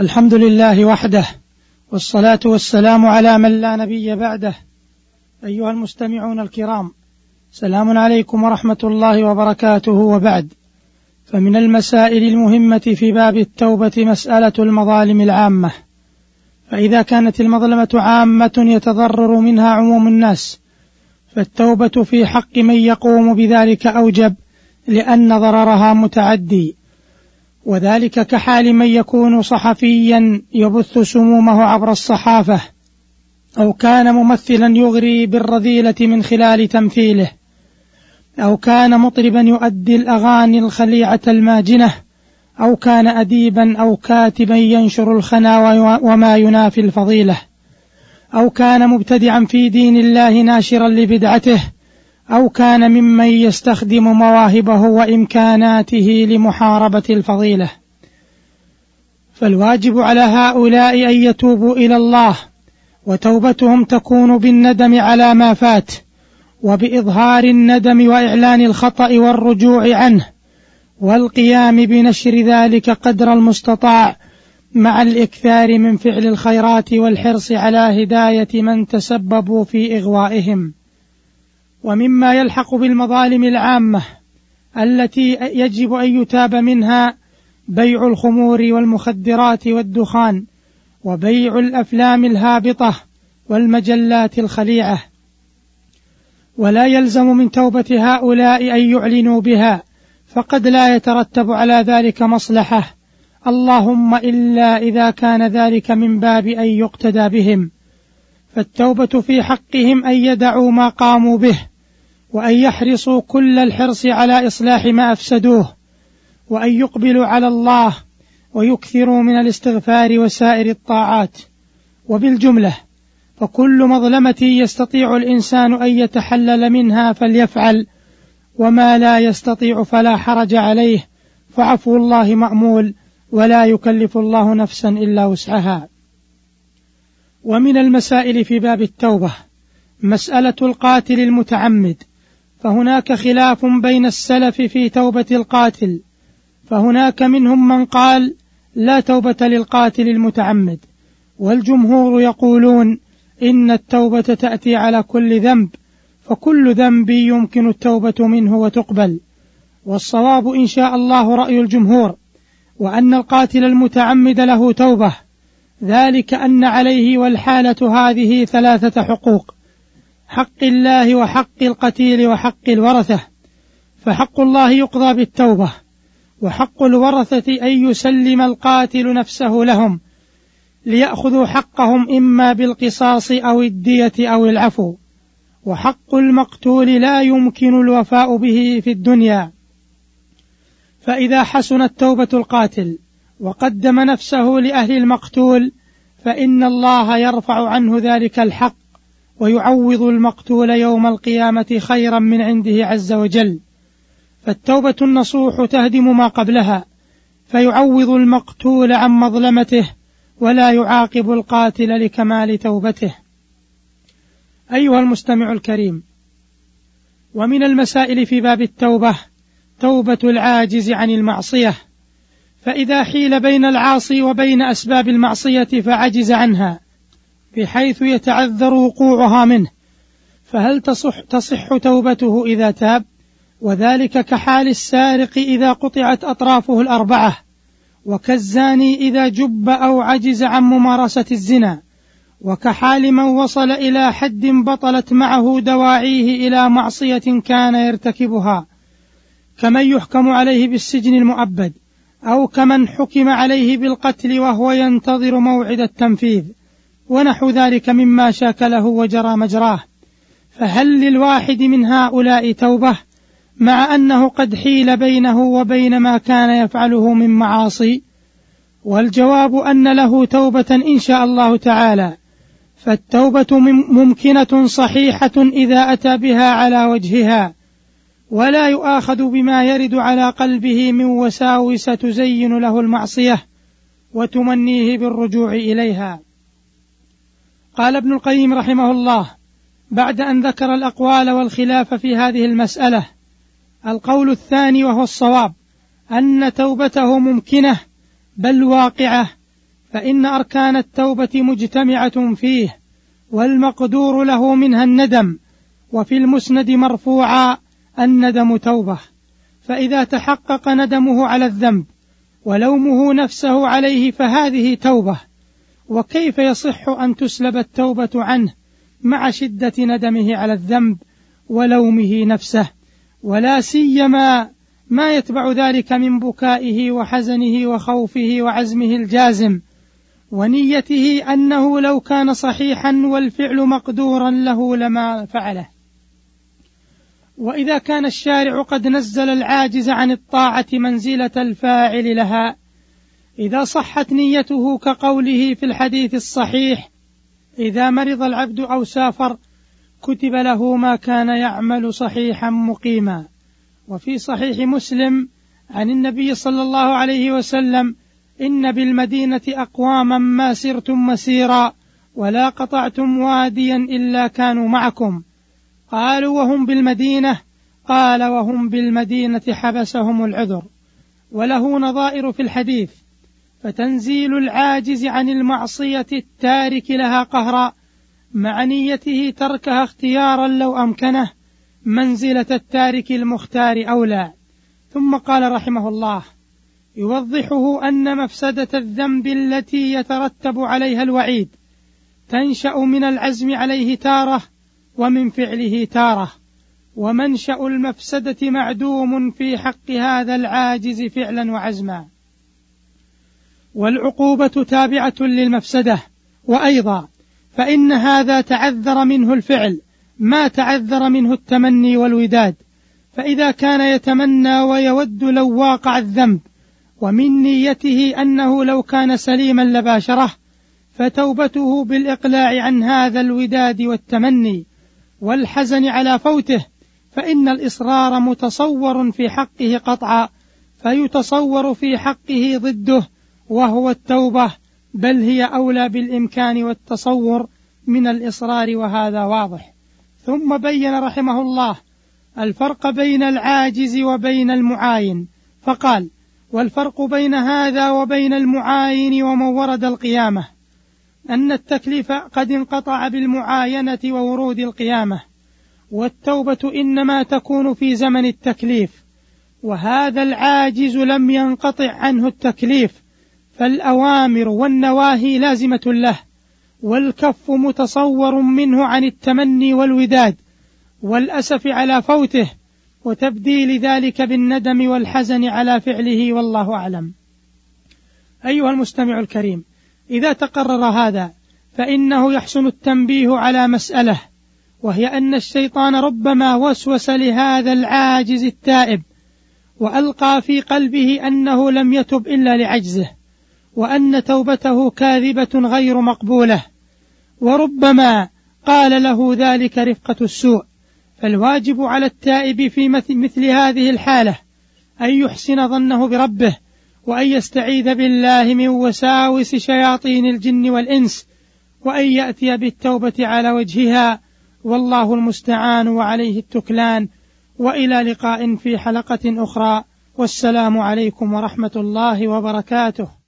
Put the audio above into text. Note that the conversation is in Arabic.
الحمد لله وحده والصلاة والسلام على من لا نبي بعده. أيها المستمعون الكرام سلام عليكم ورحمة الله وبركاته وبعد. فمن المسائل المهمة في باب التوبة مسألة المظالم العامة. فإذا كانت المظلمة عامة يتضرر منها عموم الناس فالتوبة في حق من يقوم بذلك أوجب لأن ضررها متعدي. وذلك كحال من يكون صحفيا يبث سمومه عبر الصحافة أو كان ممثلا يغري بالرذيلة من خلال تمثيله أو كان مطربا يؤدي الأغاني الخليعة الماجنة أو كان أديبا أو كاتبا ينشر الخنا وما ينافي الفضيلة أو كان مبتدعا في دين الله ناشرا لبدعته أو كان ممن يستخدم مواهبه وإمكاناته لمحاربة الفضيلة. فالواجب على هؤلاء أن يتوبوا إلى الله وتوبتهم تكون بالندم على ما فات وبإظهار الندم وإعلان الخطأ والرجوع عنه والقيام بنشر ذلك قدر المستطاع مع الإكثار من فعل الخيرات والحرص على هداية من تسببوا في إغوائهم. ومما يلحق بالمظالم العامة التي يجب أن يتاب منها بيع الخمور والمخدرات والدخان وبيع الأفلام الهابطة والمجلات الخليعة. ولا يلزم من توبة هؤلاء أن يعلنوا بها فقد لا يترتب على ذلك مصلحة. اللهم إلا إذا كان ذلك من باب أن يقتدى بهم. فالتوبة في حقهم أن يدعوا ما قاموا به. وأن يحرصوا كل الحرص على إصلاح ما أفسدوه وأن يقبلوا على الله ويكثروا من الاستغفار وسائر الطاعات. وبالجملة فكل مظلمة يستطيع الإنسان أن يتحلل منها فليفعل وما لا يستطيع فلا حرج عليه فعفو الله مأمول ولا يكلف الله نفسا إلا وسعها. ومن المسائل في باب التوبة مسألة القاتل المتعمد. فهناك خلاف بين السلف في توبة القاتل فهناك منهم من قال لا توبة للقاتل المتعمد والجمهور يقولون إن التوبة تأتي على كل ذنب فكل ذنب يمكن التوبة منه وتقبل والصواب إن شاء الله رأي الجمهور وأن القاتل المتعمد له توبة ذلك أن عليه والحالة هذه ثلاثة حقوق. حق الله وحق القتيل وحق الورثة فحق الله يقضى بالتوبة وحق الورثة أن يسلم القاتل نفسه لهم ليأخذوا حقهم إما بالقصاص أو الدية أو العفو وحق المقتول لا يمكن الوفاء به في الدنيا. فإذا حسنت توبة القاتل وقدم نفسه لأهل المقتول فإن الله يرفع عنه ذلك الحق ويعوض المقتول يوم القيامة خيرا من عنده عز وجل. فالتوبة النصوح تهدم ما قبلها فيعوض المقتول عن مظلمته ولا يعاقب القاتل لكمال توبته. أيها المستمع الكريم ومن المسائل في باب التوبة توبة العاجز عن المعصية. فإذا حيل بين العاصي وبين أسباب المعصية فعجز عنها. بحيث يتعذر وقوعها منه. فهل تصح, تصح توبته إذا تاب؟ وذلك كحال السارق إذا قطعت أطرافه الأربعة. وكالزاني إذا جب أو عجز عن ممارسة الزنا. وكحال من وصل إلى حد بطلت معه دواعيه إلى معصية كان يرتكبها. كمن يحكم عليه بالسجن المؤبد. أو كمن حكم عليه بالقتل وهو ينتظر موعد التنفيذ. ونحو ذلك مما شاكله وجرى مجراه. فهل للواحد من هؤلاء توبة مع أنه قد حيل بينه وبين ما كان يفعله من معاصي؟ والجواب أن له توبة إن شاء الله تعالى. فالتوبة ممكنة صحيحة إذا أتى بها على وجهها ولا يؤاخذ بما يرد على قلبه من وساوس تزين له المعصية وتمنيه بالرجوع إليها. قال ابن القيم رحمه الله بعد أن ذكر الأقوال والخلاف في هذه المسألة القول الثاني وهو الصواب أن توبته ممكنة بل واقعة فإن أركان التوبة مجتمعة فيه والمقدور له منها الندم وفي المسند مرفوعا الندم توبة. فإذا تحقق ندمه على الذنب ولومه نفسه عليه فهذه توبة. وكيف يصح أن تسلب التوبة عنه مع شدة ندمه على الذنب ولومه نفسه؟ ولا سيما ما يتبع ذلك من بكائه وحزنه وخوفه وعزمه الجازم. ونيته أنه لو كان صحيحا والفعل مقدورا له لما فعله. وإذا كان الشارع قد نزل العاجز عن الطاعة منزلة الفاعل لها إذا صحت نيته كقوله في الحديث الصحيح إذا مرض العبد أو سافر كتب له ما كان يعمل صحيحا مقيما. وفي صحيح مسلم عن النبي صلى الله عليه وسلم إن بالمدينة أقواما ما سرتم مسيرا ولا قطعتم واديا إلا كانوا معكم. قالوا وهم بالمدينة قال وهم بالمدينة حبسهم العذر. وله نظائر في الحديث فتنزيل العاجز عن المعصية التارك لها قهرا مع نيته تركها اختيارا لو أمكنه منزلة التارك المختار أولى. ثم قال رحمه الله يوضحه أن مفسدة الذنب التي يترتب عليها الوعيد تنشأ من العزم عليه تارة ومن فعله تارة ومنشأ المفسدة معدوم في حق هذا العاجز فعلا وعزما. والعقوبة تابعة للمفسدة. وأيضا فإن هذا تعذر منه الفعل ما تعذر منه التمني والوداد. فإذا كان يتمنى ويود لو واقع الذنب ومن نيته أنه لو كان سليما لباشره فتوبته بالإقلاع عن هذا الوداد والتمني. والحزن على فوته فإن الإصرار متصور في حقه قطعا فيتصور في حقه ضده. وهو التوبة بل هي أولى بالإمكان والتصور من الإصرار وهذا واضح. ثم بين رحمه الله الفرق بين العاجز وبين المعاين فقال والفرق بين هذا وبين المعاين ومن ورد القيامة أن التكليف قد انقطع بالمعاينة وورود القيامة والتوبة إنما تكون في زمن التكليف وهذا العاجز لم ينقطع عنه التكليف فالأوامر والنواهي لازمة له والكف متصور منه عن التمني والوداد والأسف على فوته وتبديل ذلك بالندم والحزن على فعله والله أعلم. أيها المستمع الكريم، إذا تقرر هذا فإنه يحسن التنبيه على مسألة وهي أن الشيطان ربما وسوس لهذا العاجز التائب وألقى في قلبه أنه لم يتب إلا لعجزه وأن توبته كاذبة غير مقبولة. وربما قال له ذلك رفقة السوء. فالواجب على التائب في مثل هذه الحالة أن يحسن ظنه بربه وأن يستعيذ بالله من وساوس شياطين الجن والإنس وأن يأتي بالتوبة على وجهها. والله المستعان وعليه التكلان. وإلى لقاء في حلقة أخرى. والسلام عليكم ورحمة الله وبركاته.